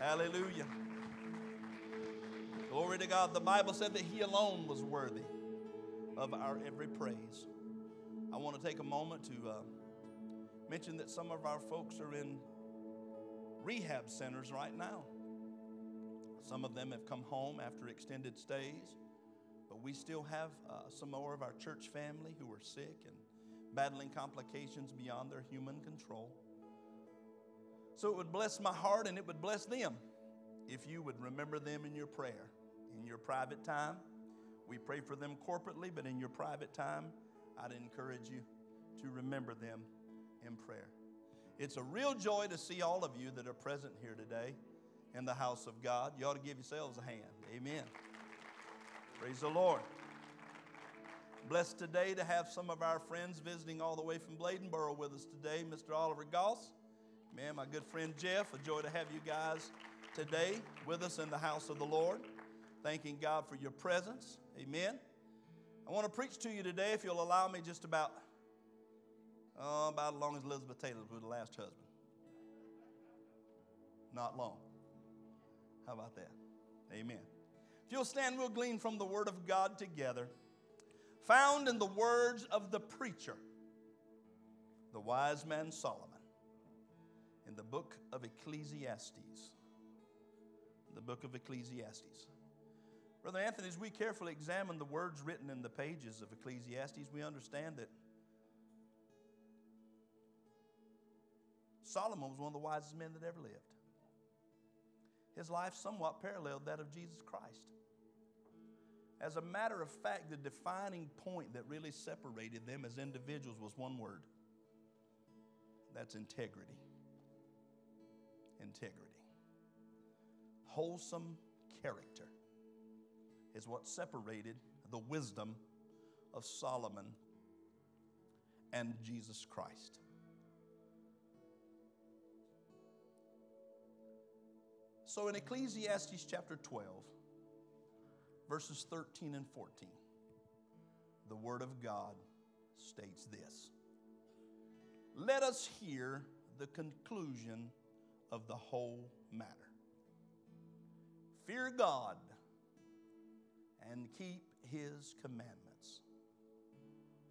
Hallelujah. Glory to God. The Bible said that He alone was worthy of our every praise. I want to take a moment to uh, mention that some of our folks are in rehab centers right now. Some of them have come home after extended stays, but we still have uh, some more of our church family who are sick and battling complications beyond their human control. So it would bless my heart and it would bless them if you would remember them in your prayer, in your private time. We pray for them corporately, but in your private time, I'd encourage you to remember them in prayer. It's a real joy to see all of you that are present here today in the house of God. You ought to give yourselves a hand. Amen. Praise the Lord. Blessed today to have some of our friends visiting all the way from Bladenboro with us today, Mr. Oliver Goss. Man, my good friend Jeff, a joy to have you guys today with us in the house of the Lord. Thanking God for your presence. Amen. I want to preach to you today, if you'll allow me, just about, oh, about as long as Elizabeth Taylor was the last husband. Not long. How about that? Amen. If you'll stand, we'll glean from the Word of God together, found in the words of the preacher, the wise man Solomon in the book of Ecclesiastes. The book of Ecclesiastes. Brother Anthony, as we carefully examine the words written in the pages of Ecclesiastes, we understand that Solomon was one of the wisest men that ever lived. His life somewhat paralleled that of Jesus Christ. As a matter of fact, the defining point that really separated them as individuals was one word that's integrity integrity. Wholesome character is what separated the wisdom of Solomon and Jesus Christ. So in Ecclesiastes chapter 12, verses 13 and 14, the Word of God states this Let us hear the conclusion of the whole matter. Fear God and keep his commandments,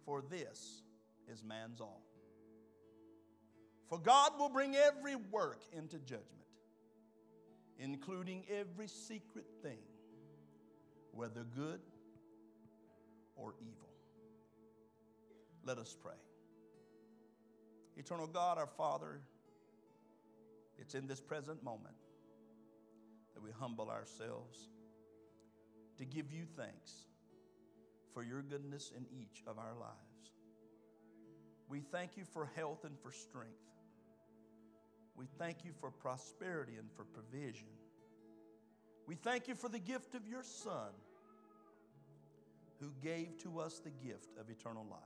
for this is man's all. For God will bring every work into judgment, including every secret thing, whether good or evil. Let us pray. Eternal God, our Father, it's in this present moment that we humble ourselves to give you thanks for your goodness in each of our lives. We thank you for health and for strength. We thank you for prosperity and for provision. We thank you for the gift of your Son who gave to us the gift of eternal life.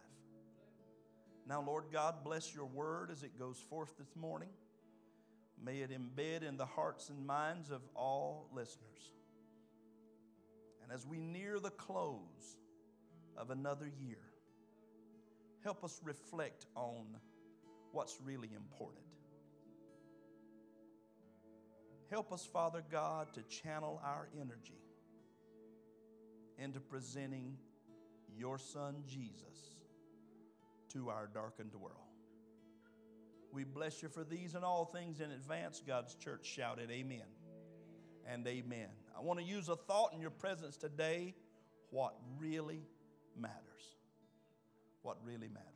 Now, Lord God, bless your word as it goes forth this morning. May it embed in the hearts and minds of all listeners. And as we near the close of another year, help us reflect on what's really important. Help us, Father God, to channel our energy into presenting your Son Jesus to our darkened world. We bless you for these and all things in advance. God's church shouted, Amen and amen. I want to use a thought in your presence today what really matters. What really matters.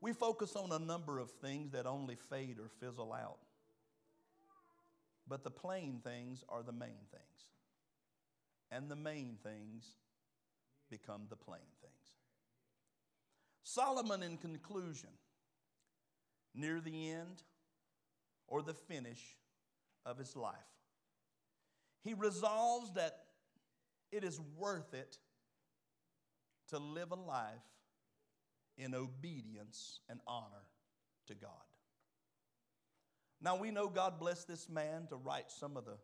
We focus on a number of things that only fade or fizzle out. But the plain things are the main things. And the main things become the plain things. Solomon, in conclusion, near the end or the finish of his life. He resolves that it is worth it to live a life in obedience and honor to God. Now we know God blessed this man to write some of the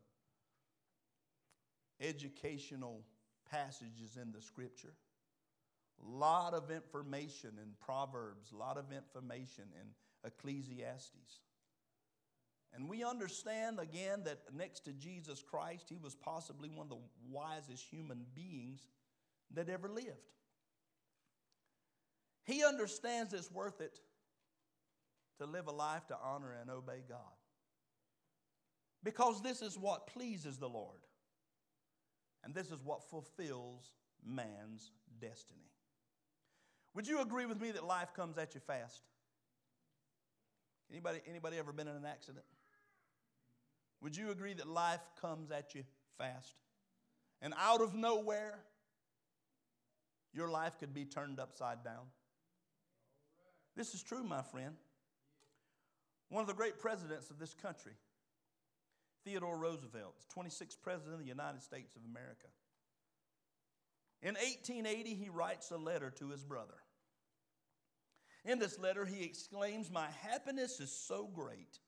educational passages in the scripture. A lot of information in Proverbs, a lot of information in Ecclesiastes. And we understand again that next to Jesus Christ, he was possibly one of the wisest human beings that ever lived. He understands it's worth it to live a life to honor and obey God. Because this is what pleases the Lord. And this is what fulfills man's destiny. Would you agree with me that life comes at you fast? Anybody, anybody ever been in an accident? Would you agree that life comes at you fast? And out of nowhere, your life could be turned upside down. This is true, my friend. One of the great presidents of this country, Theodore Roosevelt, 26th president of the United States of America. In 1880, he writes a letter to his brother. In this letter, he exclaims, My happiness is so great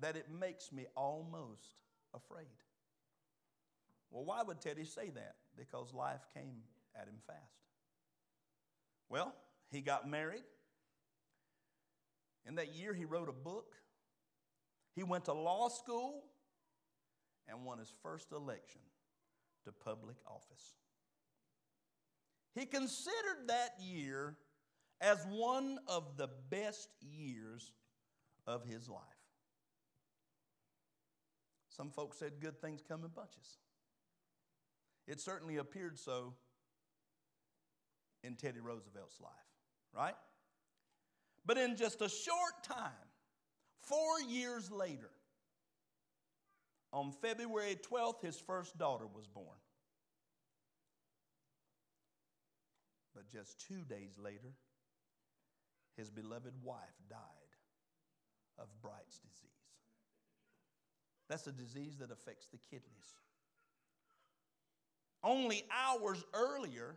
that it makes me almost afraid. Well, why would Teddy say that? Because life came at him fast. Well, he got married. In that year, he wrote a book. He went to law school and won his first election to public office. He considered that year as one of the best years of his life. Some folks said good things come in bunches. It certainly appeared so in Teddy Roosevelt's life, right? But in just a short time, four years later, on February 12th, his first daughter was born. But just two days later, his beloved wife died of Bright's disease. That's a disease that affects the kidneys. Only hours earlier,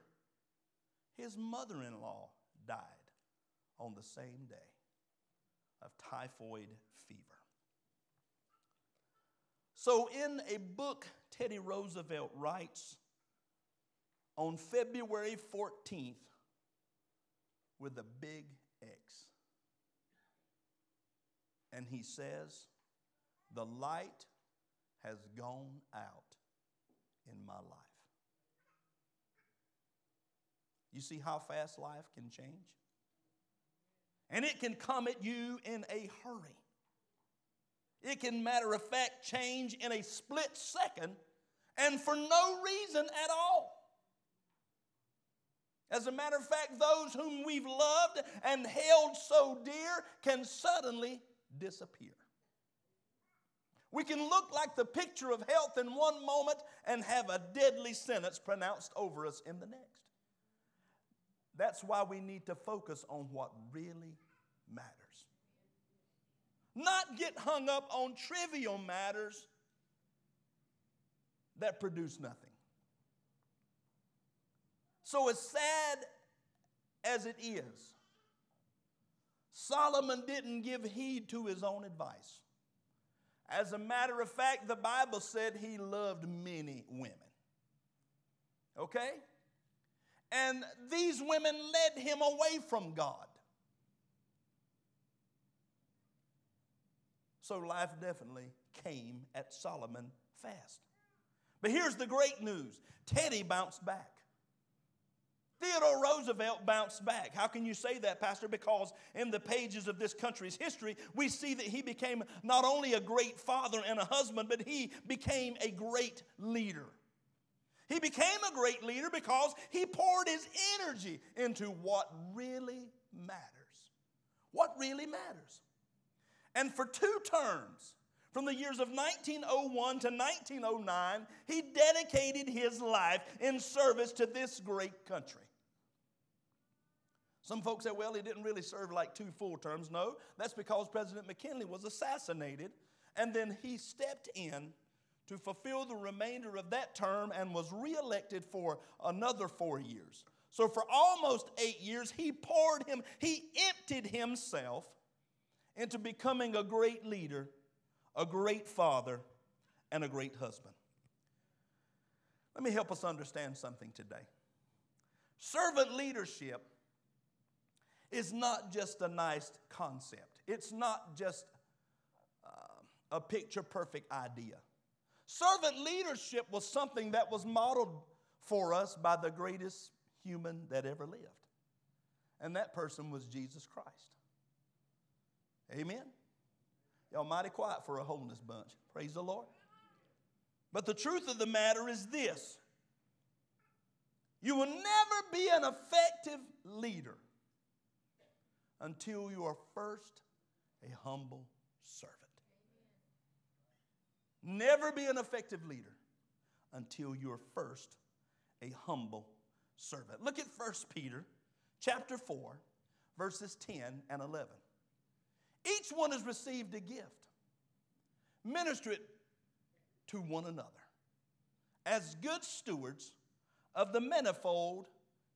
his mother in law died on the same day of typhoid fever. So, in a book, Teddy Roosevelt writes on February 14th with a big X. And he says, The light has gone out in my life. You see how fast life can change? And it can come at you in a hurry. It can, matter of fact, change in a split second and for no reason at all. As a matter of fact, those whom we've loved and held so dear can suddenly disappear. We can look like the picture of health in one moment and have a deadly sentence pronounced over us in the next. That's why we need to focus on what really matters. Not get hung up on trivial matters that produce nothing. So, as sad as it is, Solomon didn't give heed to his own advice. As a matter of fact, the Bible said he loved many women. Okay? And these women led him away from God. So life definitely came at Solomon fast. But here's the great news Teddy bounced back. Theodore Roosevelt bounced back. How can you say that, Pastor? Because in the pages of this country's history, we see that he became not only a great father and a husband, but he became a great leader. He became a great leader because he poured his energy into what really matters. What really matters. And for two terms, from the years of 1901 to 1909, he dedicated his life in service to this great country. Some folks say, well, he didn't really serve like two full terms. No, that's because President McKinley was assassinated, and then he stepped in to fulfill the remainder of that term and was reelected for another four years. So for almost eight years, he poured him, he emptied himself into becoming a great leader, a great father, and a great husband. Let me help us understand something today. Servant leadership is not just a nice concept, it's not just uh, a picture perfect idea. Servant leadership was something that was modeled for us by the greatest human that ever lived. And that person was Jesus Christ. Amen. Y'all mighty quiet for a holiness bunch. Praise the Lord. But the truth of the matter is this you will never be an effective leader until you are first a humble servant. Never be an effective leader until you're first a humble servant. Look at 1 Peter chapter 4 verses 10 and 11. Each one has received a gift. Minister it to one another as good stewards of the manifold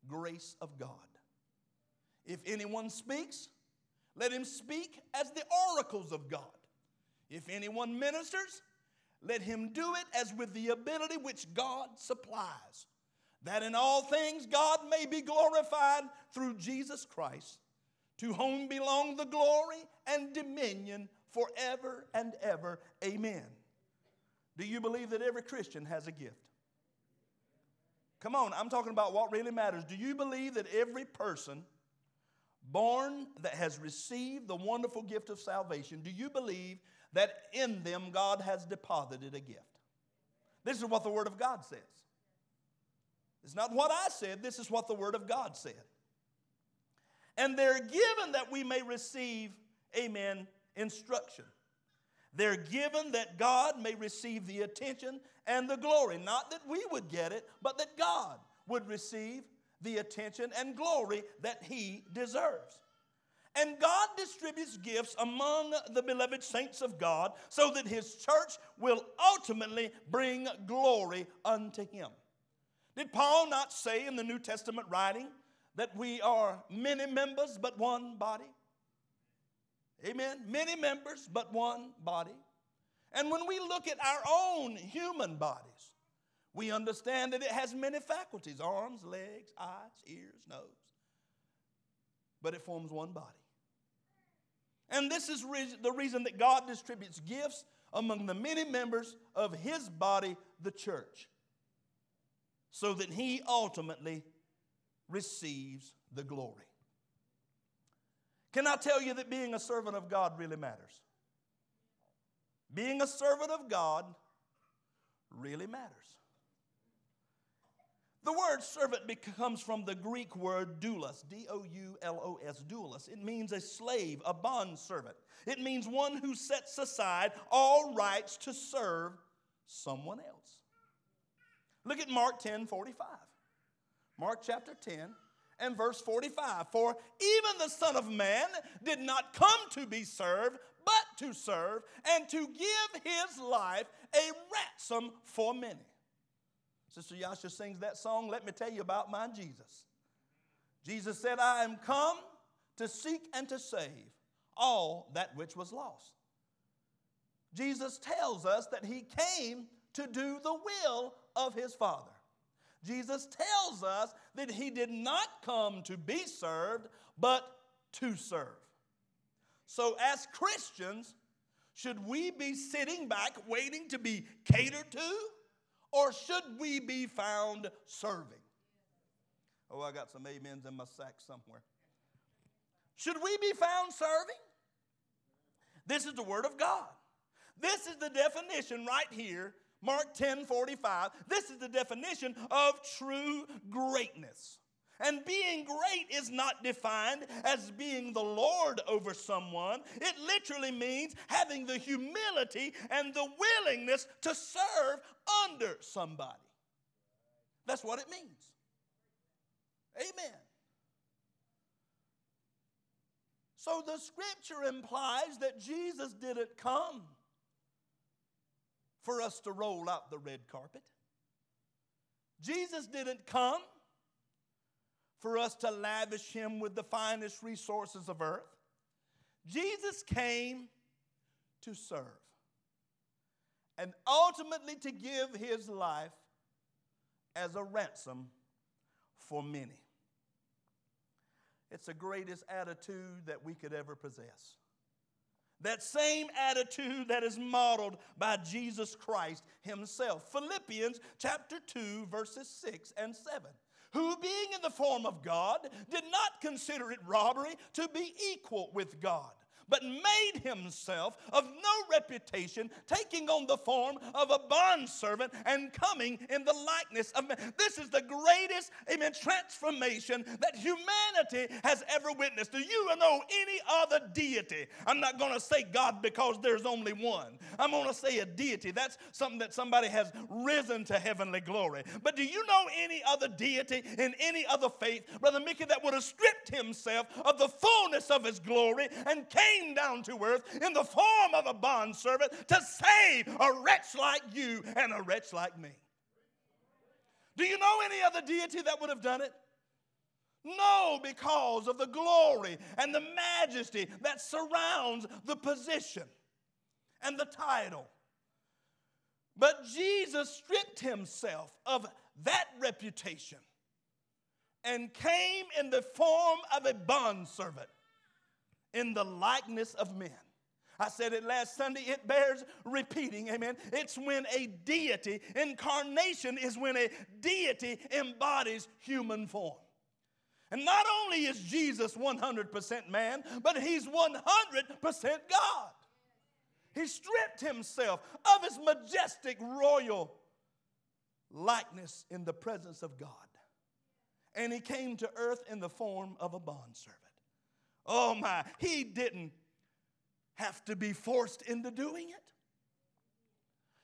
grace of God. If anyone speaks, let him speak as the oracles of God. If anyone ministers, let him do it as with the ability which God supplies, that in all things God may be glorified through Jesus Christ, to whom belong the glory and dominion forever and ever. Amen. Do you believe that every Christian has a gift? Come on, I'm talking about what really matters. Do you believe that every person born that has received the wonderful gift of salvation, do you believe that in them God has deposited a gift? This is what the Word of God says. It's not what I said, this is what the Word of God said. And they're given that we may receive, amen, instruction. They're given that God may receive the attention and the glory. Not that we would get it, but that God would receive the attention and glory that He deserves. And God distributes gifts among the beloved saints of God so that His church will ultimately bring glory unto Him. Did Paul not say in the New Testament writing that we are many members but one body? Amen. Many members, but one body. And when we look at our own human bodies, we understand that it has many faculties arms, legs, eyes, ears, nose. But it forms one body. And this is re- the reason that God distributes gifts among the many members of His body, the church, so that He ultimately receives the glory. Can I tell you that being a servant of God really matters? Being a servant of God really matters. The word servant comes from the Greek word doulos, D O U L O S, doulos. It means a slave, a bond servant. It means one who sets aside all rights to serve someone else. Look at Mark 10 45. Mark chapter 10 and verse 45. For even the Son of Man did not come to be served, but to serve and to give his life a ransom for many. Sister Yasha sings that song, Let Me Tell You About My Jesus. Jesus said, I am come to seek and to save all that which was lost. Jesus tells us that he came to do the will of his Father. Jesus tells us that he did not come to be served, but to serve. So, as Christians, should we be sitting back waiting to be catered to, or should we be found serving? Oh, I got some amens in my sack somewhere. Should we be found serving? This is the Word of God. This is the definition right here Mark 10 45. This is the definition of true greatness. And being great is not defined as being the Lord over someone. It literally means having the humility and the willingness to serve under somebody. That's what it means. Amen. So the scripture implies that Jesus didn't come for us to roll out the red carpet. Jesus didn't come for us to lavish him with the finest resources of earth. Jesus came to serve and ultimately to give his life as a ransom for many. It's the greatest attitude that we could ever possess. That same attitude that is modeled by Jesus Christ himself. Philippians chapter 2, verses 6 and 7. Who, being in the form of God, did not consider it robbery to be equal with God but made himself of no reputation, taking on the form of a bondservant and coming in the likeness of man. This is the greatest, amen, transformation that humanity has ever witnessed. Do you know any other deity? I'm not going to say God because there's only one. I'm going to say a deity. That's something that somebody has risen to heavenly glory. But do you know any other deity in any other faith, Brother Mickey, that would have stripped himself of the fullness of his glory and came came down to earth in the form of a bondservant to save a wretch like you and a wretch like me. Do you know any other deity that would have done it? No, because of the glory and the majesty that surrounds the position and the title. But Jesus stripped himself of that reputation and came in the form of a bondservant in the likeness of men. I said it last Sunday, it bears repeating, amen. It's when a deity, incarnation is when a deity embodies human form. And not only is Jesus 100% man, but he's 100% God. He stripped himself of his majestic royal likeness in the presence of God. And he came to earth in the form of a bondservant. Oh my, he didn't have to be forced into doing it.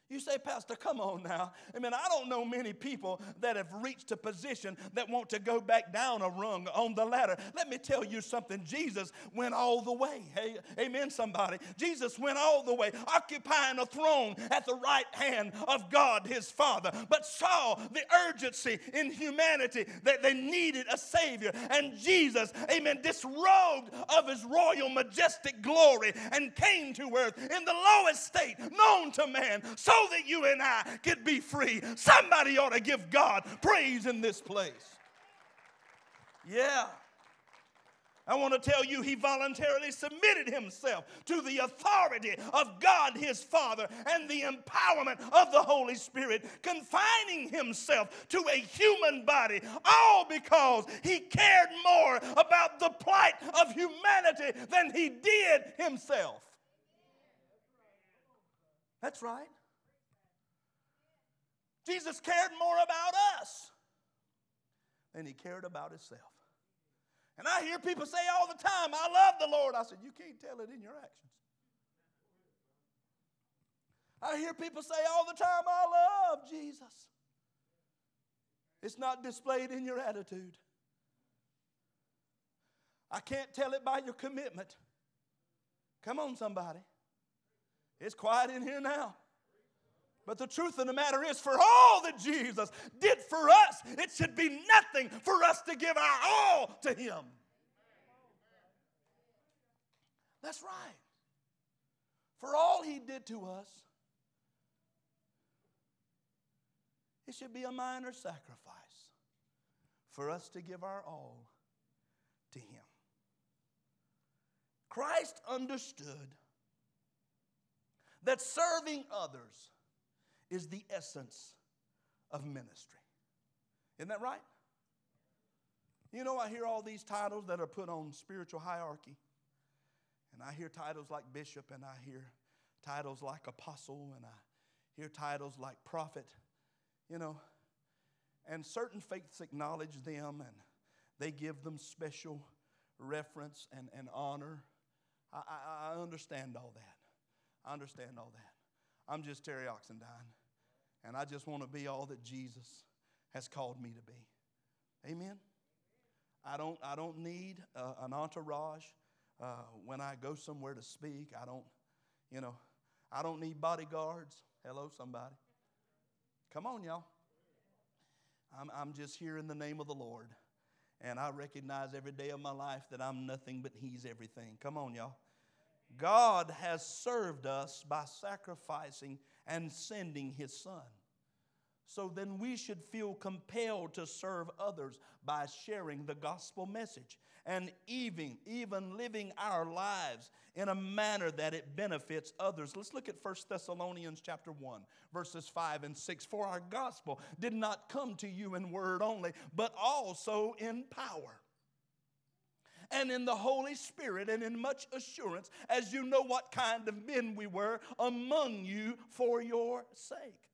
You say, Pastor, come on now. I mean, I don't know many people that have reached a position that want to go back down a rung on the ladder. Let me tell you something. Jesus went all the way. Hey, amen, somebody. Jesus went all the way, occupying a throne at the right hand of God, his Father, but saw the urgency in humanity that they needed a Savior. And Jesus, amen, disrobed of his royal, majestic glory and came to earth in the lowest state known to man. So that you and I could be free. Somebody ought to give God praise in this place. Yeah. I want to tell you, he voluntarily submitted himself to the authority of God his Father and the empowerment of the Holy Spirit, confining himself to a human body, all because he cared more about the plight of humanity than he did himself. That's right. Jesus cared more about us than he cared about himself. And I hear people say all the time, I love the Lord. I said, You can't tell it in your actions. I hear people say all the time, I love Jesus. It's not displayed in your attitude. I can't tell it by your commitment. Come on, somebody. It's quiet in here now. But the truth of the matter is, for all that Jesus did for us, it should be nothing for us to give our all to Him. That's right. For all He did to us, it should be a minor sacrifice for us to give our all to Him. Christ understood that serving others is the essence of ministry. Isn't that right? You know, I hear all these titles that are put on spiritual hierarchy. And I hear titles like bishop, and I hear titles like apostle, and I hear titles like prophet, you know. And certain faiths acknowledge them and they give them special reference and, and honor. I, I, I understand all that. I understand all that. I'm just Terry Oxendine, and I just want to be all that Jesus has called me to be. Amen. I don't, I don't need uh, an entourage uh, when I go somewhere to speak. I don't, you know, I don't need bodyguards. Hello, somebody. Come on, y'all. I'm, I'm just here in the name of the Lord. And I recognize every day of my life that I'm nothing but He's everything. Come on, y'all. God has served us by sacrificing and sending his son. So then we should feel compelled to serve others by sharing the gospel message and even, even living our lives in a manner that it benefits others. Let's look at 1 Thessalonians chapter 1, verses 5 and 6. For our gospel did not come to you in word only, but also in power and in the Holy Spirit and in much assurance, as you know what kind of men we were among you for your sake.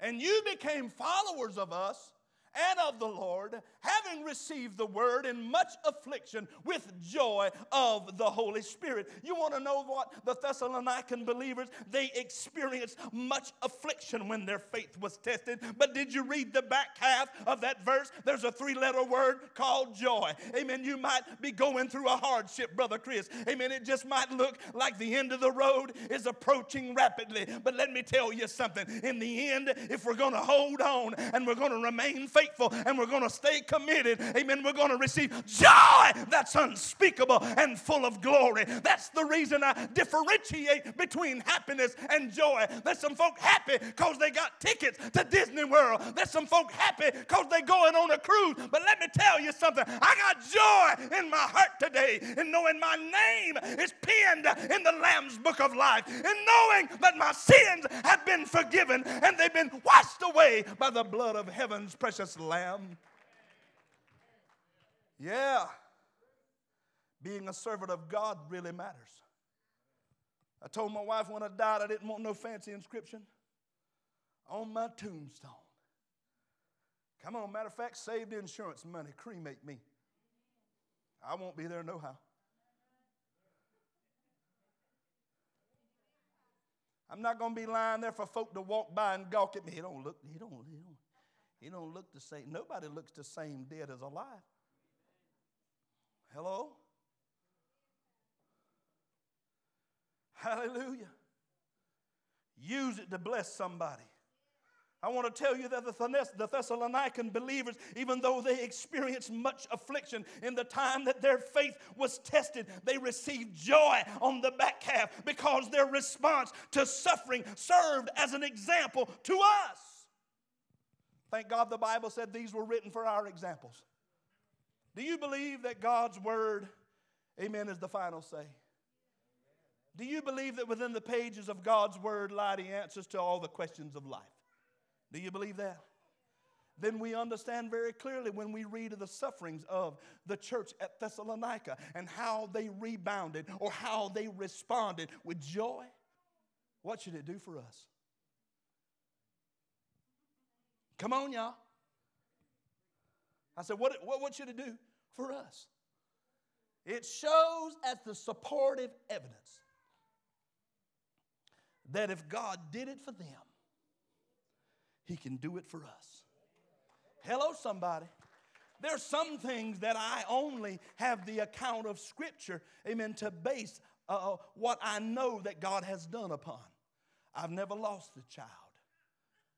And you became followers of us and of the Lord, having received the word in much affliction with joy of the Holy Spirit. You want to know what the Thessalonican believers they experienced much affliction when their faith was tested. But did you read the back half of that verse? There's a three-letter word called joy. Amen. You might be going through a hardship, brother Chris. Amen. It just might look like the end of the road is approaching rapidly. But let me tell you something. In the end, if we're going to hold on and we're going to remain faithful faithful and we're going to stay committed. Amen. We're going to receive joy that's unspeakable and full of glory. That's the reason I differentiate between happiness and joy. There's some folk happy because they got tickets to Disney World. There's some folk happy because they're going on a cruise. But let me tell you something. I got joy in my heart today in knowing my name is pinned in the Lamb's book of life, in knowing that my sins have been forgiven and they've been washed away by the blood of heaven's precious lamb. Yeah. Being a servant of God really matters. I told my wife when I died I didn't want no fancy inscription on my tombstone. Come on, matter of fact, save the insurance money, cremate me. I won't be there no how. I'm not going to be lying there for folk to walk by and gawk at me. He don't look, he don't, he don't look the same. Nobody looks the same dead as alive. Hello? Hallelujah. Use it to bless somebody. I want to tell you that the Thessalonican believers, even though they experienced much affliction in the time that their faith was tested, they received joy on the back half because their response to suffering served as an example to us. Thank God the Bible said these were written for our examples. Do you believe that God's word, amen, is the final say? Do you believe that within the pages of God's word lie the answers to all the questions of life? Do you believe that? Then we understand very clearly when we read of the sufferings of the church at Thessalonica and how they rebounded or how they responded with joy. What should it do for us? Come on, y'all. I said, what, what, what should it do for us? It shows as the supportive evidence that if God did it for them, He can do it for us. Hello, somebody. There's some things that I only have the account of Scripture, amen, to base uh, what I know that God has done upon. I've never lost a child,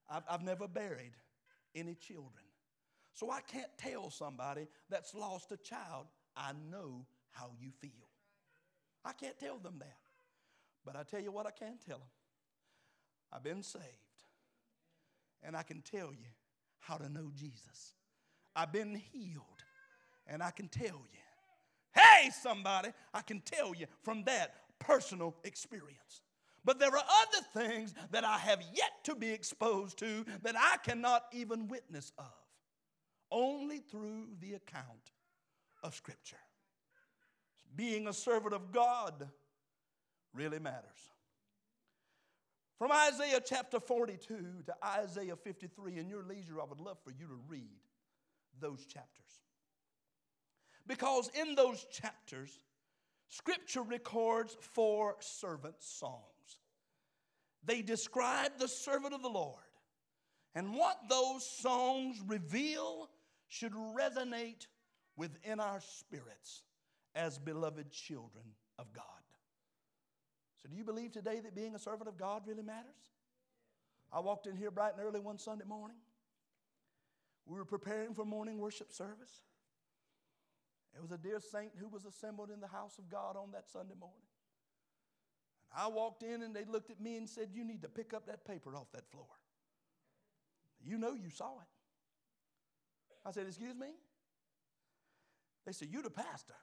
I've, I've never buried any children. So I can't tell somebody that's lost a child, I know how you feel. I can't tell them that. But I tell you what, I can tell them. I've been saved, and I can tell you how to know Jesus. I've been healed, and I can tell you. Hey, somebody, I can tell you from that personal experience. But there are other things that I have yet to be exposed to that I cannot even witness of, only through the account of Scripture. Being a servant of God really matters. From Isaiah chapter 42 to Isaiah 53, in your leisure, I would love for you to read those chapters. Because in those chapters, Scripture records four servant songs. They describe the servant of the Lord. And what those songs reveal should resonate within our spirits as beloved children of God. So, do you believe today that being a servant of God really matters? I walked in here bright and early one Sunday morning. We were preparing for morning worship service. It was a dear saint who was assembled in the house of God on that Sunday morning. I walked in and they looked at me and said, You need to pick up that paper off that floor. You know you saw it. I said, Excuse me? They said, You the pastor.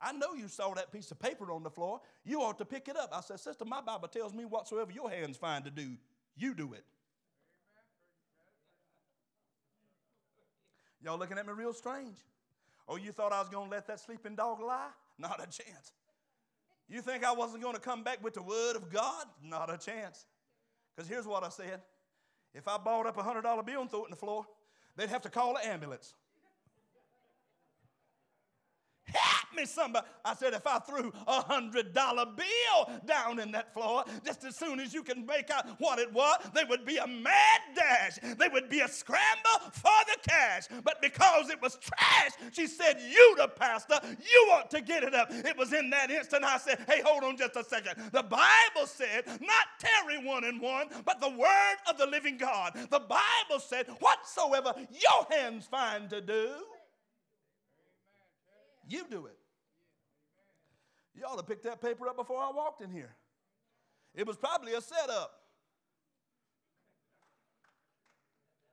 I know you saw that piece of paper on the floor. You ought to pick it up. I said, Sister, my Bible tells me whatsoever your hands find to do, you do it. Y'all looking at me real strange. Oh, you thought I was going to let that sleeping dog lie? Not a chance. You think I wasn't going to come back with the word of God? Not a chance. Because here's what I said if I bought up a $100 bill and threw it in the floor, they'd have to call an ambulance. Help me, somebody. I said, if I threw a hundred dollar bill down in that floor, just as soon as you can make out what it was, there would be a mad dash. There would be a scramble for the cash. But because it was trash, she said, You, the pastor, you ought to get it up. It was in that instant I said, Hey, hold on just a second. The Bible said, not Terry one and one, but the word of the living God. The Bible said, Whatsoever your hands find to do, you do it. You ought to pick that paper up before I walked in here. It was probably a setup.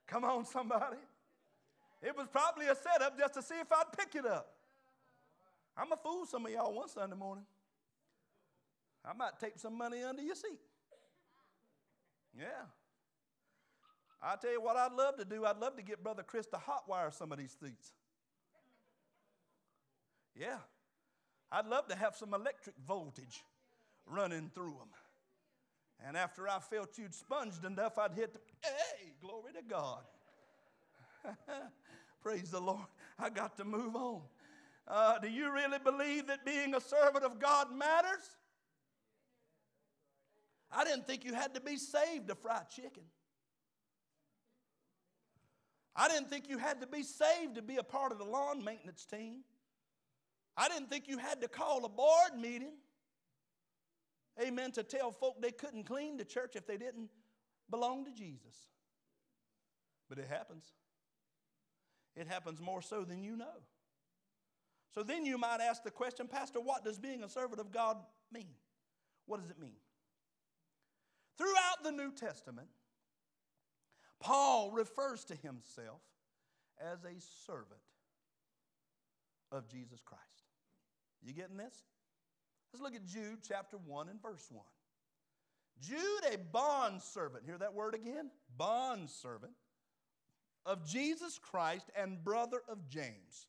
Come on, somebody. It was probably a setup just to see if I'd pick it up. I'm a fool some of y'all one Sunday morning. I might tape some money under your seat. Yeah. I tell you what I'd love to do. I'd love to get Brother Chris to hotwire some of these seats. Yeah. I'd love to have some electric voltage running through them. And after I felt you'd sponged enough, I'd hit the, hey, glory to God. Praise the Lord. I got to move on. Uh, do you really believe that being a servant of God matters? I didn't think you had to be saved to fry chicken. I didn't think you had to be saved to be a part of the lawn maintenance team. I didn't think you had to call a board meeting, amen, to tell folk they couldn't clean the church if they didn't belong to Jesus. But it happens. It happens more so than you know. So then you might ask the question, Pastor, what does being a servant of God mean? What does it mean? Throughout the New Testament, Paul refers to himself as a servant of Jesus Christ. You getting this? Let's look at Jude chapter 1 and verse 1. Jude, a bond servant, hear that word again? Bond servant of Jesus Christ and brother of James.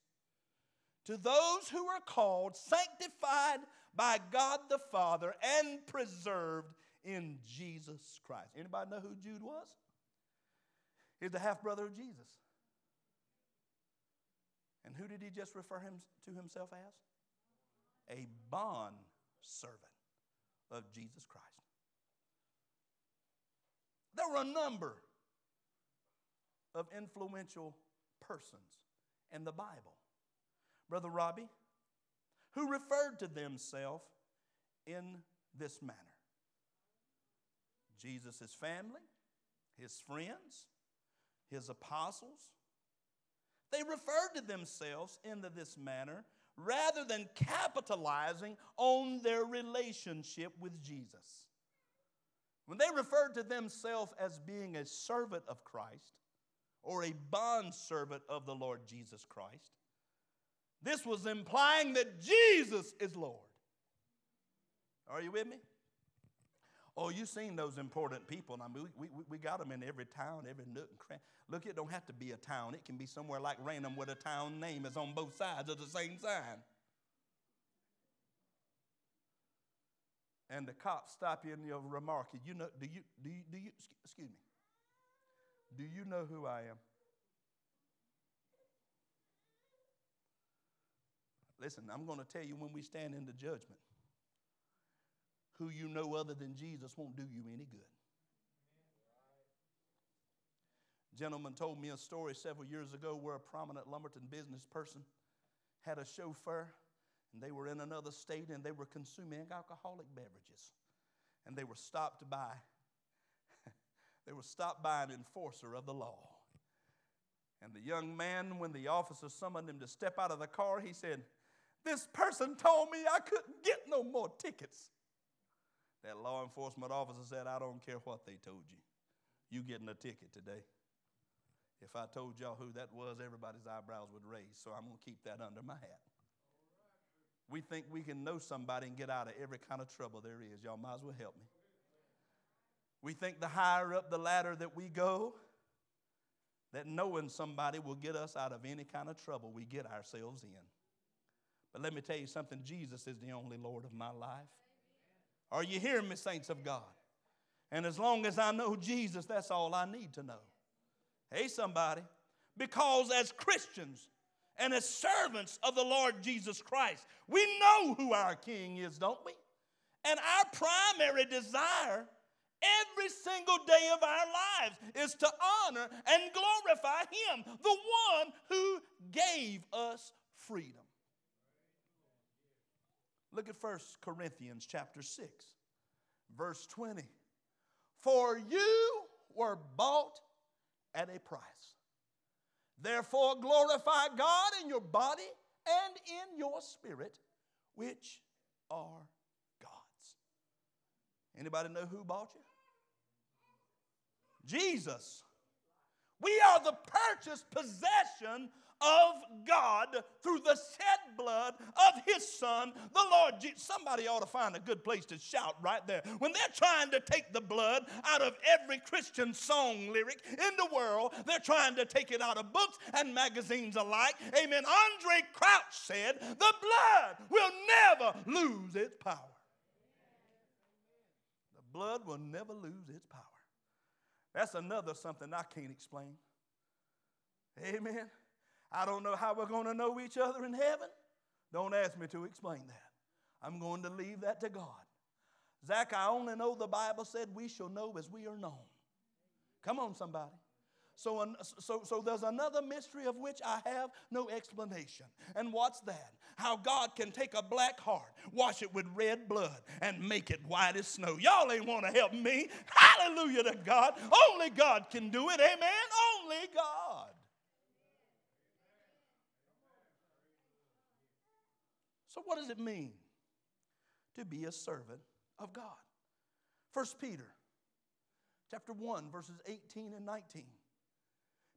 To those who are called, sanctified by God the Father, and preserved in Jesus Christ. Anybody know who Jude was? He's the half brother of Jesus. And who did he just refer him to himself as? A bond servant of Jesus Christ. There were a number of influential persons in the Bible. Brother Robbie, who referred to themselves in this manner Jesus' family, his friends, his apostles. They referred to themselves in this manner rather than capitalizing on their relationship with Jesus. When they referred to themselves as being a servant of Christ or a bond servant of the Lord Jesus Christ, this was implying that Jesus is Lord. Are you with me? Oh, you've seen those important people. I mean, we, we, we got them in every town, every nook and cranny. Look, it don't have to be a town. It can be somewhere like Raynham where the town name is on both sides of the same sign. And the cops stop you and you'll remark, you know, do you, do you, do you, excuse me, do you know who I am? Listen, I'm going to tell you when we stand in the judgment who you know other than Jesus won't do you any good. Gentleman told me a story several years ago where a prominent Lumberton business person had a chauffeur and they were in another state and they were consuming alcoholic beverages. And they were stopped by they were stopped by an enforcer of the law. And the young man, when the officer summoned him to step out of the car, he said, This person told me I couldn't get no more tickets. That law enforcement officer said, I don't care what they told you. you getting a ticket today. If I told y'all who that was, everybody's eyebrows would raise. So I'm going to keep that under my hat. We think we can know somebody and get out of every kind of trouble there is. Y'all might as well help me. We think the higher up the ladder that we go, that knowing somebody will get us out of any kind of trouble we get ourselves in. But let me tell you something Jesus is the only Lord of my life. Are you hearing me, saints of God? And as long as I know Jesus, that's all I need to know. Hey, somebody. Because as Christians and as servants of the Lord Jesus Christ, we know who our King is, don't we? And our primary desire every single day of our lives is to honor and glorify Him, the one who gave us freedom. Look at 1 Corinthians chapter 6, verse 20. For you were bought at a price. Therefore, glorify God in your body and in your spirit, which are God's. Anybody know who bought you? Jesus. We are the purchased possession of God through the shed blood of His Son, the Lord Jesus. Somebody ought to find a good place to shout right there. When they're trying to take the blood out of every Christian song lyric in the world, they're trying to take it out of books and magazines alike. Amen. Andraé Crouch said, The blood will never lose its power. The blood will never lose its power. That's another something I can't explain. Amen. I don't know how we're going to know each other in heaven. Don't ask me to explain that. I'm going to leave that to God. Zach, I only know the Bible said we shall know as we are known. Come on, somebody. So, so, so there's another mystery of which I have no explanation. And what's that? How God can take a black heart, wash it with red blood, and make it white as snow. Y'all ain't want to help me. Hallelujah to God. Only God can do it. Amen. Only God. So, what does it mean to be a servant of God? First Peter chapter 1, verses 18 and 19.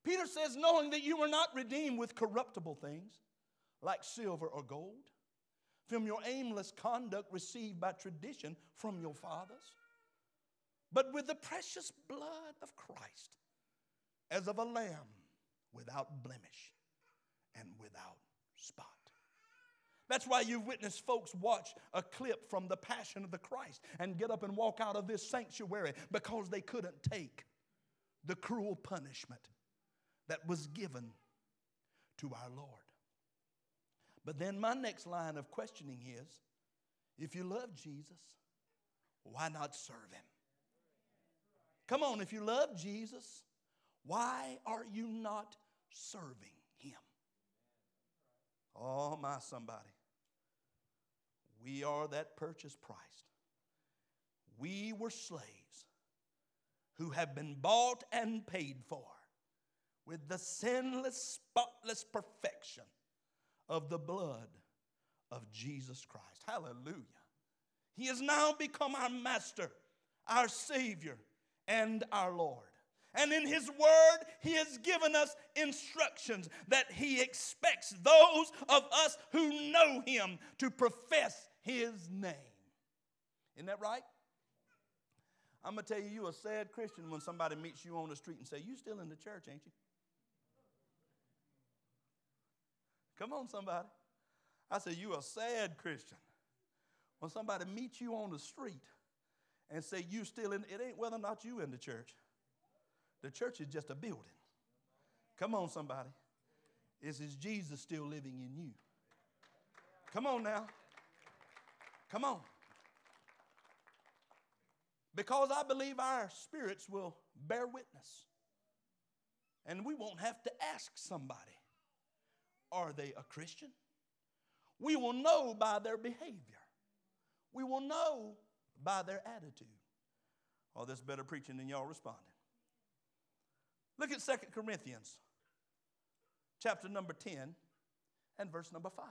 Peter says, knowing that you were not redeemed with corruptible things like silver or gold from your aimless conduct received by tradition from your fathers, but with the precious blood of Christ as of a lamb without blemish and without spot. That's why you've witnessed folks watch a clip from the Passion of the Christ and get up and walk out of this sanctuary because they couldn't take the cruel punishment that was given to our Lord. But then my next line of questioning is if you love Jesus, why not serve him? Come on, if you love Jesus, why are you not serving him? Oh, my somebody. We are that purchase price. We were slaves who have been bought and paid for with the sinless, spotless perfection of the blood of Jesus Christ. Hallelujah. He has now become our master, our Savior, and our Lord. And in His Word, He has given us instructions that He expects those of us who know Him to profess his name. Isn't that right? I'm going to tell you, you're a sad Christian when somebody meets you on the street and say, You still in the church, ain't you? Come on, somebody. I say, you're a sad Christian. When somebody meets you on the street and say, You still in, it ain't whether or not you in the church. The church is just a building. Come on, somebody. Is is Jesus still living in you? Come on now. Come on. Because I believe our spirits will bear witness. And we won't have to ask somebody, are they a Christian? We will know by their behavior. We will know by their attitude. Oh, that's better preaching than y'all responding. Look at Second Corinthians chapter number 10 and verse number 5.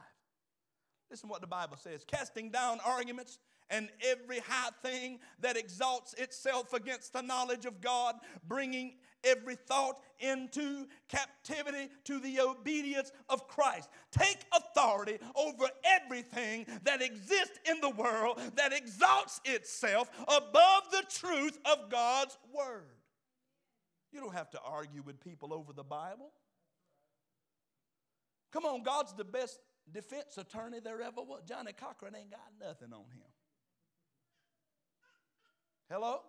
Listen what the Bible says casting down arguments and every high thing that exalts itself against the knowledge of God, bringing every thought into captivity to the obedience of Christ. Take authority over everything that exists in the world that exalts itself above the truth of God's Word. You don't have to argue with people over the Bible. Come on, God's the best defense attorney there ever was. Johnnie Cochran ain't got nothing on him. Hello?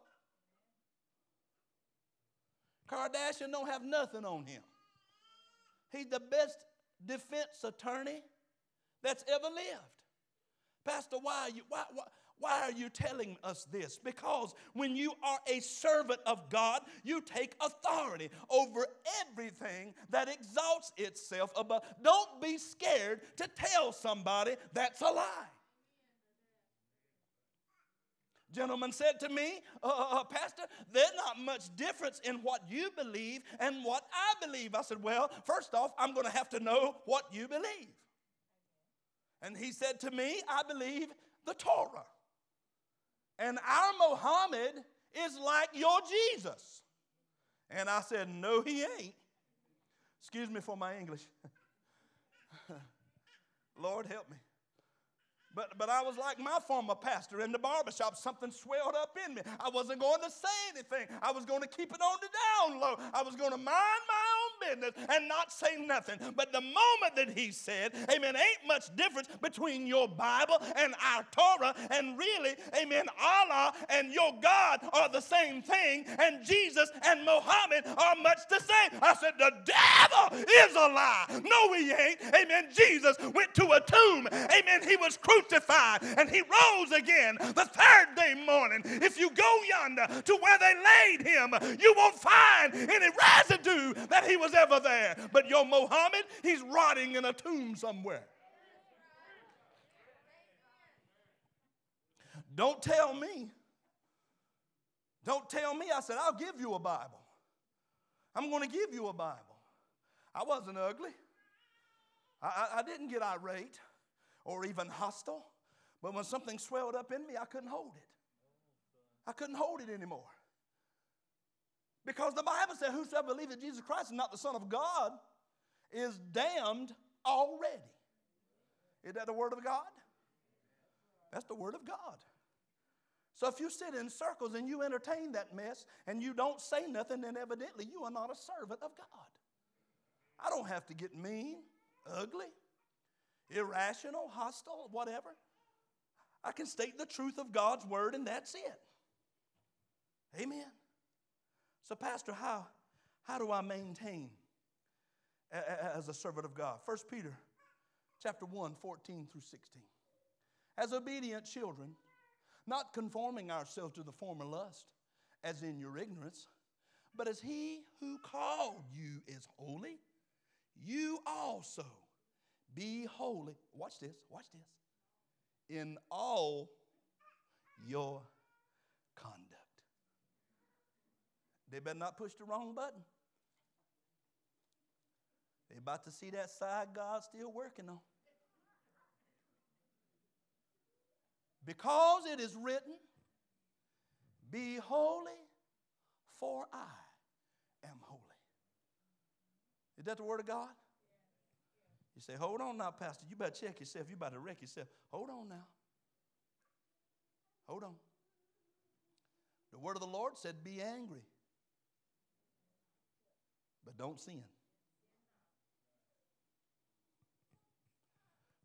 Kardashian don't have nothing on him. He's the best defense attorney that's ever lived. Pastor, why you, why, why, why are you telling us this? Because when you are a servant of God, you take authority over everything that exalts itself above. Don't be scared to tell somebody that's a lie gentleman said to me, uh, uh, uh, Pastor, there's not much difference in what you believe and what I believe. I said, Well, first off, I'm going to have to know what you believe. And he said to me, I believe the Torah. And our Muhammad is like your Jesus. And I said, No, he ain't. Excuse me for my English. Lord, help me. But, but I was like my former pastor in the barbershop. Something swelled up in me. I wasn't going to say anything. I was going to keep it on the down low. I was going to mind my own business and not say nothing. But the moment that he said, Amen, ain't much difference between your Bible and our Torah. And really, Amen, Allah and your God are the same thing. And Jesus and Muhammad are much the same. I said, The devil is a lie. No, he ain't. Amen. Jesus went to a tomb. Amen. He was crucified crucified and he rose again the third day morning. If you go yonder to where they laid him, you won't find any residue that he was ever there. But your Mohammed, he's rotting in a tomb somewhere. Don't tell me. Don't tell me. I said, I'll give you a Bible. I'm going to give you a Bible. I wasn't ugly. I, I, I didn't get irate or even hostile. But when something swelled up in me, I couldn't hold it. I couldn't hold it anymore. Because the Bible says, Whosoever believes that Jesus Christ is not the Son of God is damned already. Is that the Word of God? That's the Word of God. So if you sit in circles and you entertain that mess and you don't say nothing, then evidently you are not a servant of God. I don't have to get mean, ugly irrational, hostile, whatever. I can state the truth of God's word and that's it. Amen. So, Pastor, how, how do I maintain as a servant of God? 1 Peter chapter 1, 14 through 16. As obedient children, not conforming ourselves to the former lust, as in your ignorance, but as he who called you is holy, you also be holy. Watch this, watch this. In all your conduct. They better not push the wrong button. They about to see that side God still working on. Because it is written, Be holy, for I am holy. Is that the word of God? You say, hold on now, Pastor. You better check yourself. You better wreck yourself. Hold on now. Hold on. The word of the Lord said, be angry, but don't sin.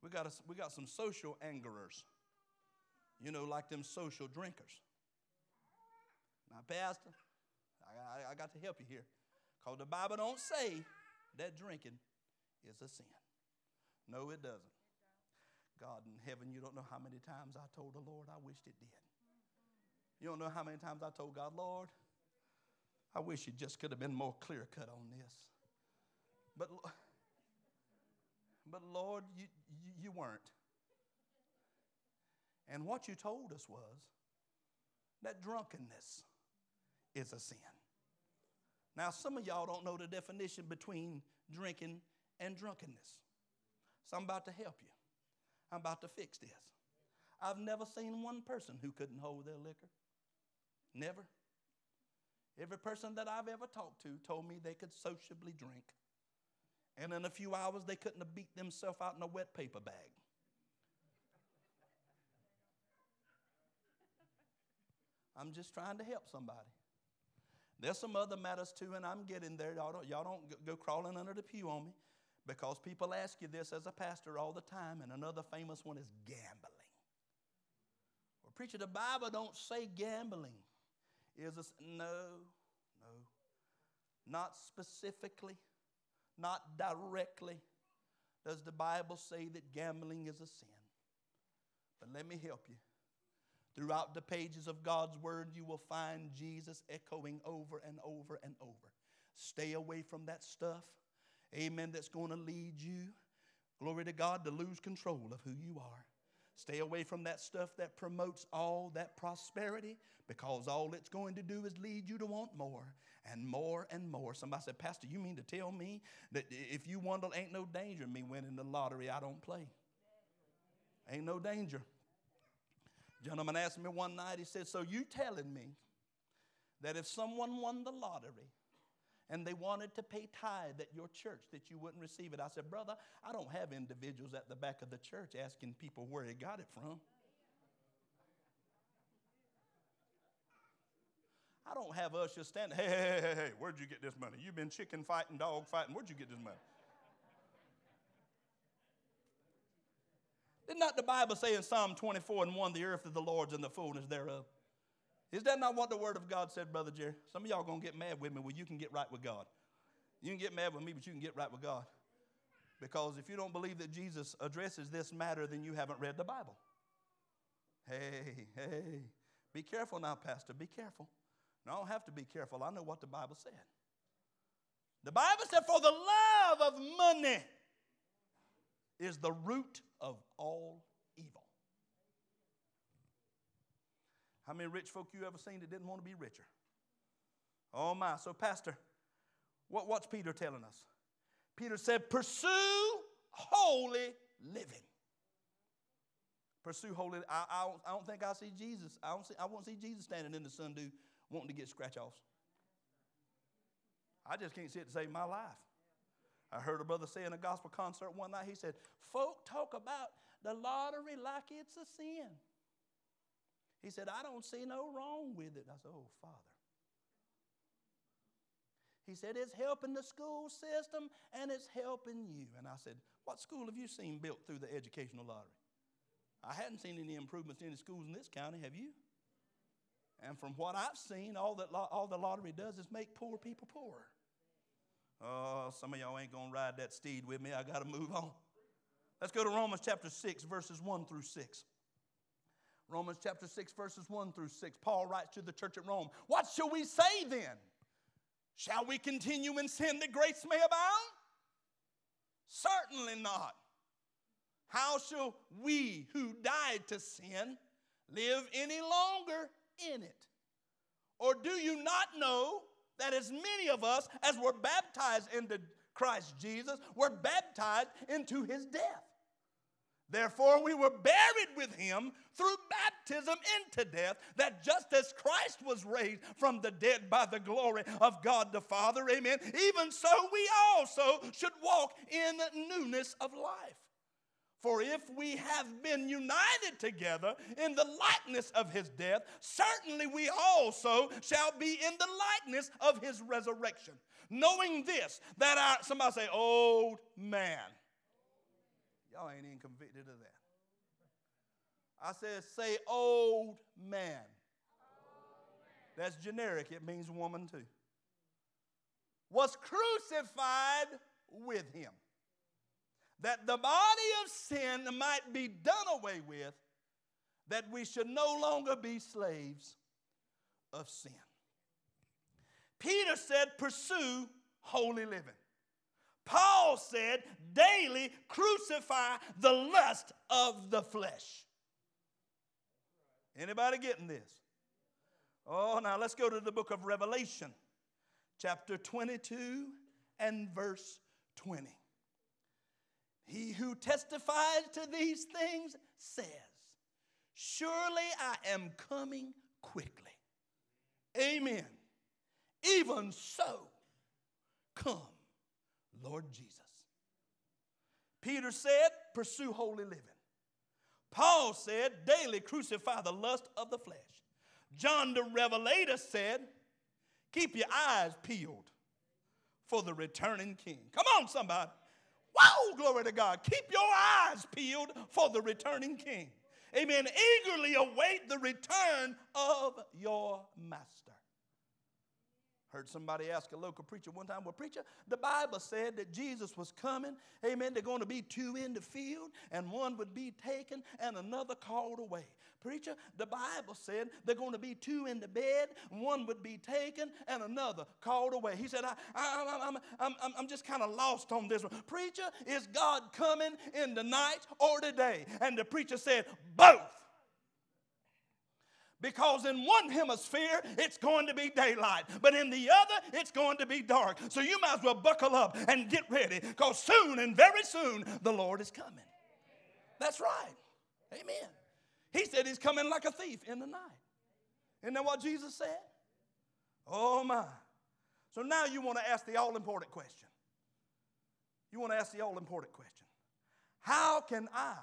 We got, a, we got some social angerers, you know, like them social drinkers. Now, Pastor, I, I, I got to help you here because the Bible don't say that drinking is a sin. No, it doesn't. God in heaven, you don't know how many times I told the Lord I wished it did. You don't know how many times I told God, Lord, I wish you just could have been more clear cut on this. But, but Lord, you, you, you weren't. And what you told us was that drunkenness is a sin. Now, some of y'all don't know the definition between drinking and drunkenness. So I'm about to help you. I'm about to fix this. I've never seen one person who couldn't hold their liquor. Never. Every person that I've ever talked to told me they could sociably drink. And in a few hours, they couldn't have beat themselves out in a wet paper bag. I'm just trying to help somebody. There's some other matters too, and I'm getting there. Y'all don't, y'all don't go crawling under the pew on me because people ask you this as a pastor all the time, and another famous one is gambling. Well, preacher, the Bible don't say gambling. Is this no, no, not specifically, not directly. Does the Bible say that gambling is a sin? But let me help you. Throughout the pages of God's Word, you will find Jesus echoing over and over and over. Stay away from that stuff, amen, that's going to lead you, glory to God, to lose control of who you are. Stay away from that stuff that promotes all that prosperity because all it's going to do is lead you to want more and more and more. Somebody said, Pastor, you mean to tell me that if you wonder, ain't no danger in me winning the lottery, I don't play? Ain't no danger. Gentleman asked me one night, he said, So you telling me that if someone won the lottery and they wanted to pay tithe at your church, that you wouldn't receive it? I said, Brother, I don't have individuals at the back of the church asking people where he got it from. I don't have us just standing, hey, hey, hey, hey, hey, where'd you get this money? You've been chicken fighting, dog fighting, where'd you get this money? Did not the Bible say in Psalm 24 and 1, the earth is the Lord's and the fullness thereof? Is that not what the Word of God said, Brother Jerry? Some of y'all to get mad with me. Well, you can get right with God. You can get mad with me, but you can get right with God. Because if you don't believe that Jesus addresses this matter, then you haven't read the Bible. Hey, hey, be careful now, Pastor. Be careful. No, I don't have to be careful. I know what the Bible said. The Bible said, For the love of money is the root of all evil. How many rich folk you ever seen that didn't want to be richer? Oh my. So, Pastor, what, what's Peter telling us? Peter said, Pursue holy living. Pursue holy. I, I, don't, I don't think I see Jesus. I, don't see, I won't see Jesus standing in the sun sundew wanting to get scratch offs. I just can't see it to save my life. I heard a brother say in a gospel concert one night, he said, Folk talk about the lottery like it's a sin. He said, I don't see no wrong with it. I said, Oh, Father. He said, It's helping the school system and it's helping you. And I said, What school have you seen built through the educational lottery? I hadn't seen any improvements in the schools in this county, have you? And from what I've seen, all that all the lottery does is make poor people poorer. Oh, some of y'all ain't going to ride that steed with me. I got to move on. Let's go to Romans chapter 6, verses 1 through 6. Romans chapter 6, verses 1 through 6. Paul writes to the church at Rome What shall we say then? Shall we continue in sin that grace may abound? Certainly not. How shall we who died to sin live any longer in it? Or do you not know that as many of us as were baptized into Christ Jesus were baptized into his death. Therefore, we were buried with him through baptism into death, that just as Christ was raised from the dead by the glory of God the Father, amen, even so we also should walk in newness of life. For if we have been united together in the likeness of his death, certainly we also shall be in the likeness of his resurrection. Knowing this, that our, somebody say, old man. Y'all ain't even convicted of that. I said, say old man. Old man. That's generic, it means woman too. Was crucified with him that the body of sin might be done away with, that we should no longer be slaves of sin. Peter said, pursue holy living. Paul said, daily crucify the lust of the flesh. Anybody getting this? Oh, now let's go to the book of Revelation, chapter 22 and verse 20. He who testifies to these things says, Surely I am coming quickly. Amen. Even so, come, Lord Jesus. Peter said, Pursue holy living. Paul said, Daily crucify the lust of the flesh. John the Revelator said, Keep your eyes peeled for the returning king. Come on, somebody. Wow, glory to God. Keep your eyes peeled for the returning king. Amen. Eagerly await the return of your master. Heard somebody ask a local preacher one time, Well, preacher, the Bible said that Jesus was coming. Amen. They're going to be two in the field, and one would be taken and another called away. Preacher, the Bible said they're going to be two in the bed, one would be taken and another called away. He said, I, I, I'm, I'm, I'm, I'm just kind of lost on this one. Preacher, is God coming in the night or today? And the preacher said, Both. Because in one hemisphere, it's going to be daylight, but in the other, it's going to be dark. So you might as well buckle up and get ready, because soon and very soon, the Lord is coming. That's right. Amen. He said he's coming like a thief in the night. Isn't that what Jesus said? Oh my. So now you want to ask the all important question. You want to ask the all important question How can I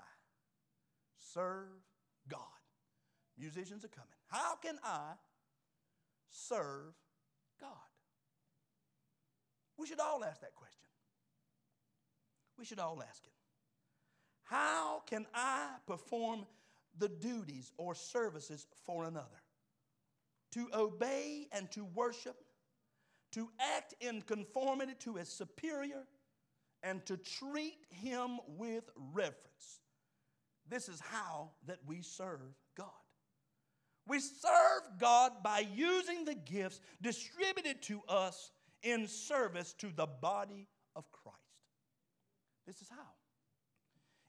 serve God? Musicians are coming. How can I serve God? We should all ask that question. We should all ask it. How can I perform the duties or services for another? To obey and to worship, to act in conformity to his superior, and to treat him with reverence. This is how that we serve God. We serve God by using the gifts distributed to us in service to the body of Christ. This is how.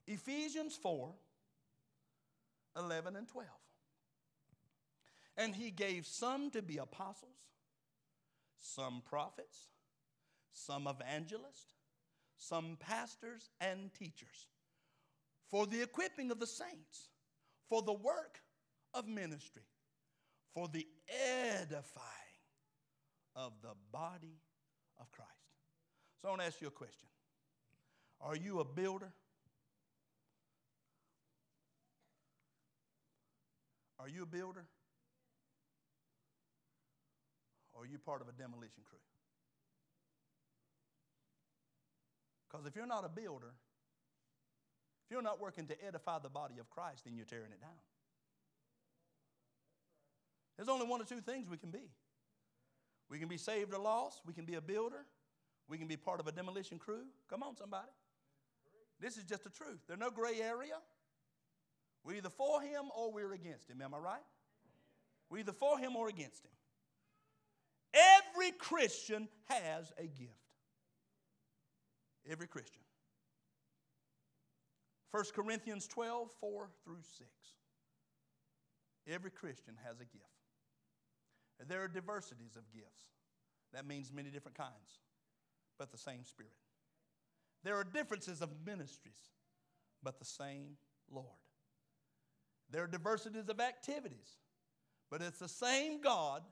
Ephesians 4 11 and 12. And he gave some to be apostles, some prophets, some evangelists, some pastors and teachers, for the equipping of the saints, for the work of ministry, for the edifying of the body of Christ. So I want to ask you a question Are you a builder? Are you a builder? Or are you part of a demolition crew? Because if you're not a builder, if you're not working to edify the body of Christ, then you're tearing it down. There's only one or two things we can be. We can be saved or lost. We can be a builder. We can be part of a demolition crew. Come on, somebody. This is just the truth. There's no gray area. We're either for him or we're against him. Am I right? We're either for him or against him. Every Christian has a gift. Every Christian. 1 Corinthians 12, 4 through 6. Every Christian has a gift. There are diversities of gifts. That means many different kinds, but the same Spirit. There are differences of ministries, but the same Lord. There are diversities of activities, but it's the same God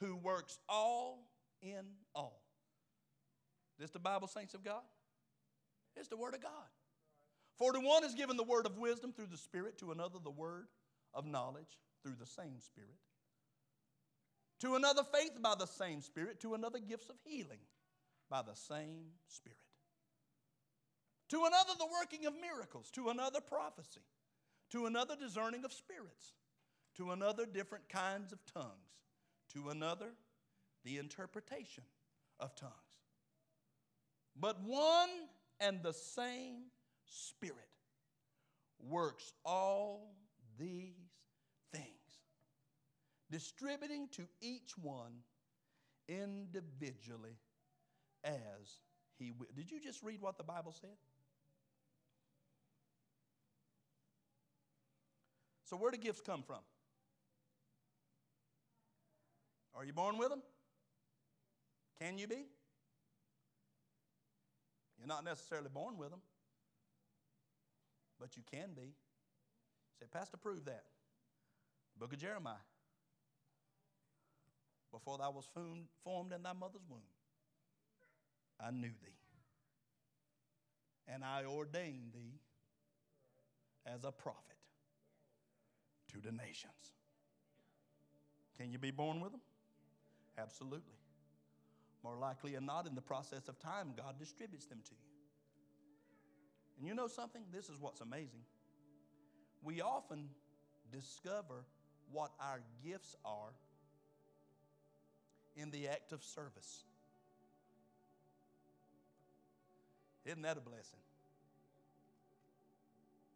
who works all in all. This the Bible, saints of God? It's the Word of God. For to one is given the word of wisdom through the Spirit, to another the word of knowledge through the same Spirit to another faith by the same Spirit, to another gifts of healing by the same Spirit, to another the working of miracles, to another prophecy, to another discerning of spirits, to another different kinds of tongues, to another the interpretation of tongues. But one and the same Spirit works all these distributing to each one individually as he will. Did you just read what the Bible said? So, where do gifts come from? Are you born with them? Can you be? You're not necessarily born with them, but you can be. say, Pastor, prove that. Book of Jeremiah. Before thou was formed in thy mother's womb, I knew thee. And I ordained thee as a prophet to the nations. Can you be born with them? Absolutely. More likely than not, in the process of time, God distributes them to you. And you know something? This is what's amazing. We often discover what our gifts are in the act of service. Isn't that a blessing?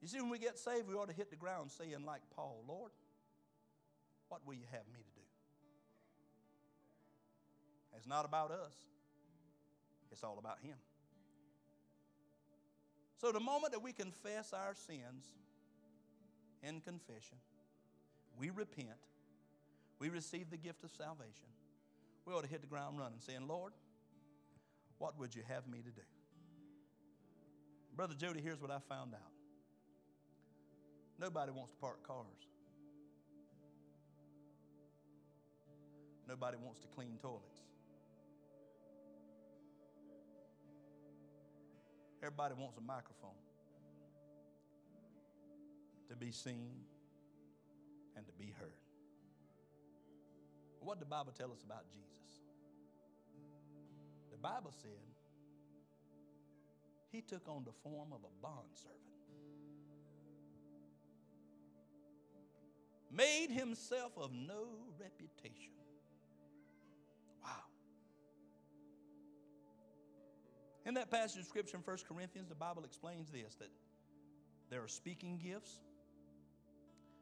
You see, when we get saved, we ought to hit the ground saying, like Paul, Lord, what will you have me to do? It's not about us, it's all about Him. So, the moment that we confess our sins in confession, we repent, we receive the gift of salvation, we ought to hit the ground running, saying, Lord, what would you have me to do? Brother Jody, here's what I found out nobody wants to park cars, nobody wants to clean toilets. Everybody wants a microphone to be seen and to be heard. What did the Bible tell us about Jesus? Bible said he took on the form of a bondservant, made himself of no reputation. Wow. In that passage of Scripture in 1 Corinthians, the Bible explains this that there are speaking gifts,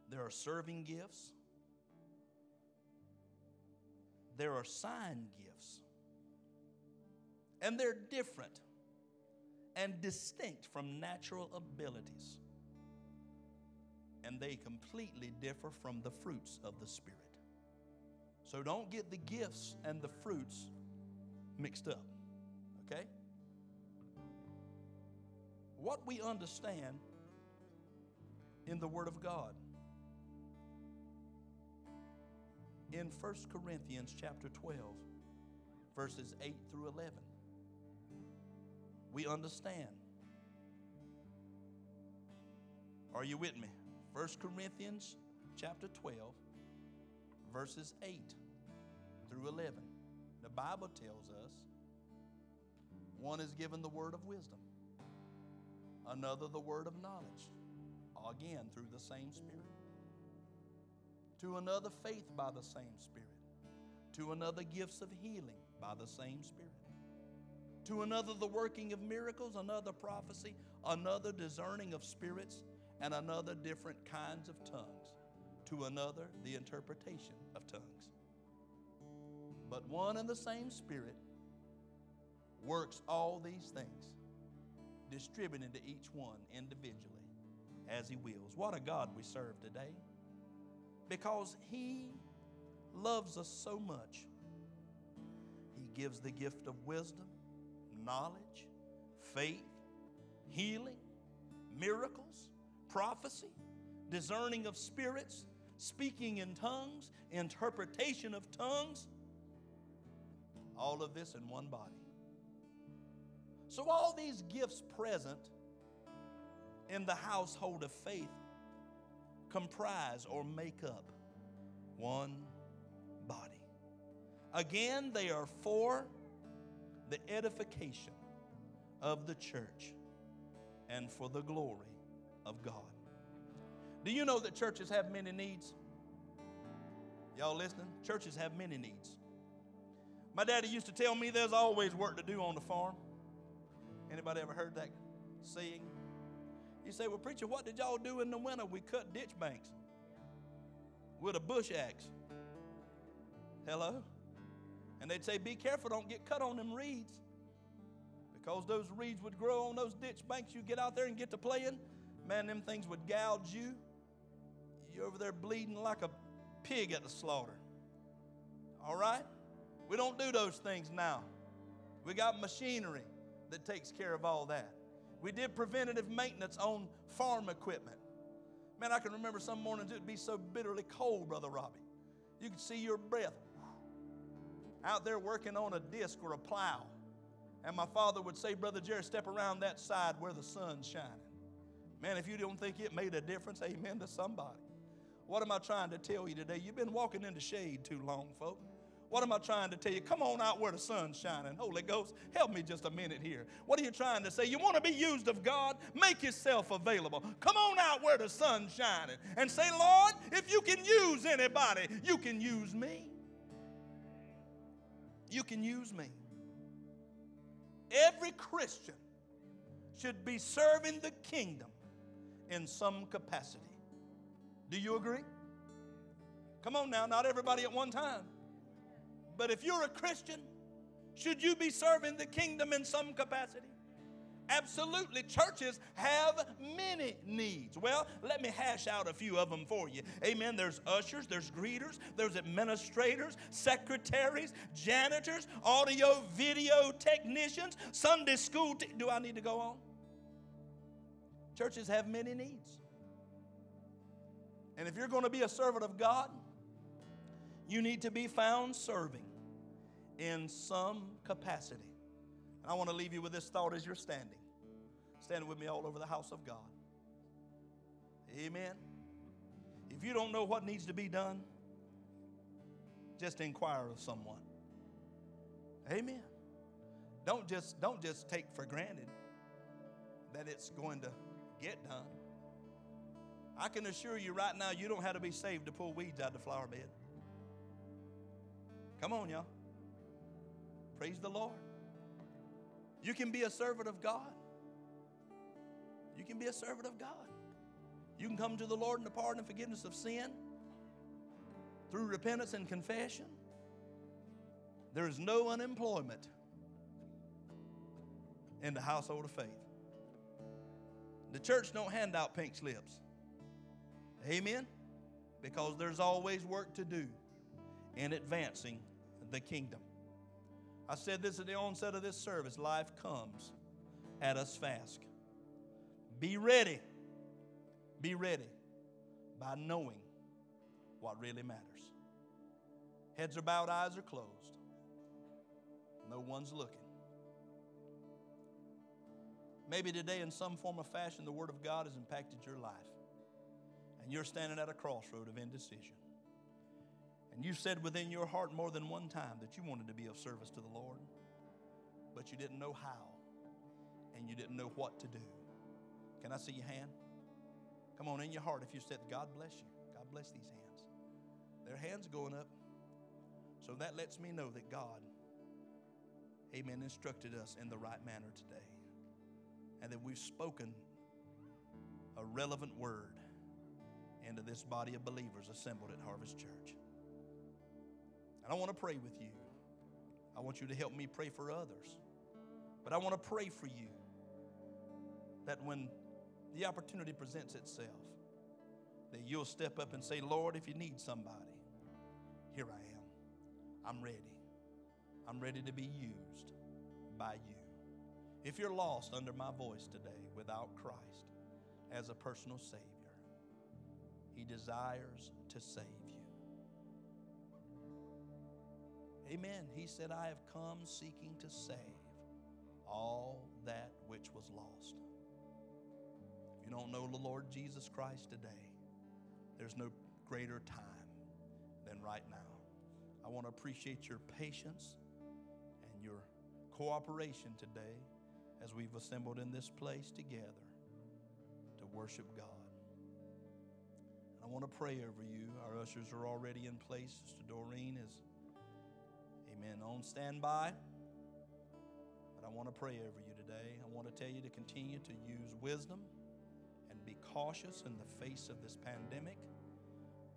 there are serving gifts, there are sign gifts, and they're different and distinct from natural abilities. And they completely differ from the fruits of the Spirit. So don't get the gifts and the fruits mixed up, okay? What we understand in the Word of God in 1 Corinthians chapter 12, verses 8 through 11. We understand. Are you with me? 1 Corinthians chapter 12, verses 8 through 11. The Bible tells us one is given the word of wisdom, another the word of knowledge, again through the same Spirit to another faith by the same Spirit, to another gifts of healing by the same Spirit, to another the working of miracles, another prophecy, another discerning of spirits, and another different kinds of tongues, to another the interpretation of tongues. But one and the same Spirit works all these things, distributing to each one individually as He wills. What a God we serve today because He loves us so much. He gives the gift of wisdom, knowledge, faith, healing, miracles, prophecy, discerning of spirits, speaking in tongues, interpretation of tongues. All of this in one body. So, all these gifts present in the household of faith comprise or make up one body. Again, they are for the edification of the church and for the glory of God. Do you know that churches have many needs? Y'all listening? Churches have many needs. My daddy used to tell me there's always work to do on the farm. Anybody ever heard that saying? You say, Well, preacher, what did y'all do in the winter? We cut ditch banks with a bush axe. Hello? And they'd say, Be careful, don't get cut on them reeds. Because those reeds would grow on those ditch banks. You get out there and get to playing, man, them things would gouge you. You're over there bleeding like a pig at the slaughter. All right? We don't do those things now. We got machinery that takes care of all that. We did preventative maintenance on farm equipment. Man, I can remember some mornings it'd be so bitterly cold, Brother Robbie. You could see your breath out there working on a disc or a plow. And my father would say, Brother Jerry, step around that side where the sun's shining. Man, if you don't think it made a difference, amen to somebody. What am I trying to tell you today? You've been walking in the shade too long, folks. What am I trying to tell you? Come on out where the sun's shining. Holy Ghost, help me just a minute here. What are you trying to say? You want to be used of God? Make yourself available. Come on out where the sun's shining and say, Lord, if you can use anybody, you can use me. You can use me. Every Christian should be serving the kingdom in some capacity. Do you agree? Come on now, not everybody at one time. But if you're a Christian, should you be serving the kingdom in some capacity? Absolutely. Churches have many needs. Well, let me hash out a few of them for you. Amen. There's ushers, there's greeters, there's administrators, secretaries, janitors, audio, video technicians, Sunday school. Te- Do I need to go on? Churches have many needs. And if you're going to be a servant of God, you need to be found serving in some capacity. And I want to leave you with this thought as you're standing. Standing with me all over the house of God. Amen. If you don't know what needs to be done, just inquire of someone. Amen. Don't just don't just take for granted that it's going to get done. I can assure you right now, you don't have to be saved to pull weeds out of the flower bed. Come on, y'all. Praise the Lord. You can be a servant of God. You can be a servant of God. You can come to the Lord in the pardon and forgiveness of sin through repentance and confession. There is no unemployment in the household of faith. The church don't hand out pink slips. Amen? Because there's always work to do in advancing the kingdom. I said this at the onset of this service life comes at us fast. Be ready. Be ready by knowing what really matters. Heads are bowed, eyes are closed. No one's looking. Maybe today, in some form or fashion, the Word of God has impacted your life. And you're standing at a crossroad of indecision. And you said within your heart more than one time that you wanted to be of service to the Lord, but you didn't know how and you didn't know what to do. Can I see your hand? Come on, in your heart, if you said, God bless you, God bless these hands. Their hands going up. So that lets me know that God, amen, instructed us in the right manner today. And that we've spoken a relevant word into this body of believers assembled at Harvest Church. And I want to pray with you. I want you to help me pray for others. But I want to pray for you that when the opportunity presents itself, that you'll step up and say, Lord, if you need somebody, here I am. I'm ready. I'm ready to be used by you. If you're lost under my voice today without Christ as a personal Savior, He desires to save you. Amen. He said, I have come seeking to save all that which was lost. You don't know the Lord Jesus Christ today, there's no greater time than right now. I want to appreciate your patience and your cooperation today as we've assembled in this place together to worship God. I want to pray over you. Our ushers are already in place. Sister Doreen is Amen. On standby. But I want to pray over you today. I want to tell you to continue to use wisdom be cautious in the face of this pandemic.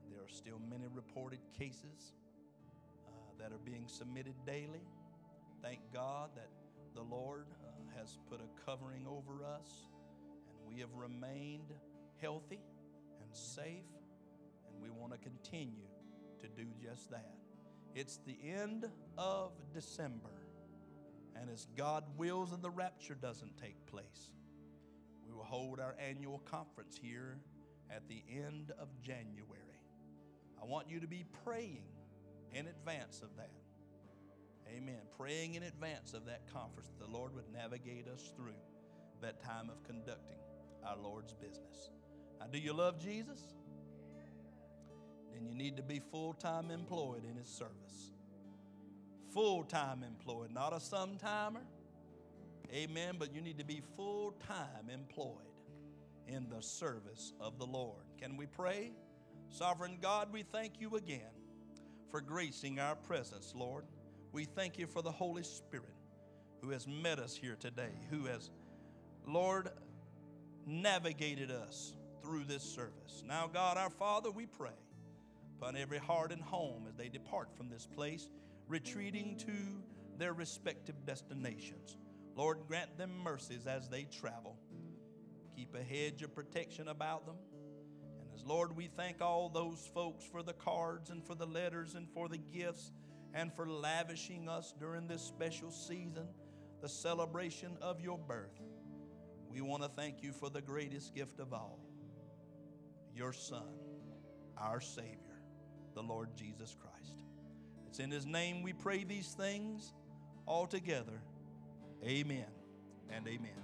There are still many reported cases uh, that are being submitted daily. Thank God that the Lord uh, has put a covering over us and we have remained healthy and safe, and we want to continue to do just that. It's the end of December. And as God wills and the rapture doesn't take place, will hold our annual conference here at the end of January. I want you to be praying in advance of that. Amen. Praying in advance of that conference, that the Lord would navigate us through that time of conducting our Lord's business. Now, do you love Jesus? Then you need to be full time employed in His service. Full time employed, not a sometimer. Amen. But you need to be full time employed in the service of the Lord. Can we pray? Sovereign God, we thank you again for gracing our presence, Lord. We thank you for the Holy Spirit who has met us here today, who has, Lord, navigated us through this service. Now, God, our Father, we pray upon every heart and home as they depart from this place, retreating to their respective destinations. Lord, grant them mercies as they travel. Keep a hedge of protection about them. And as Lord, we thank all those folks for the cards and for the letters and for the gifts and for lavishing us during this special season, the celebration of your birth. We want to thank you for the greatest gift of all your Son, our Savior, the Lord Jesus Christ. It's in His name we pray these things all together. Amen and amen.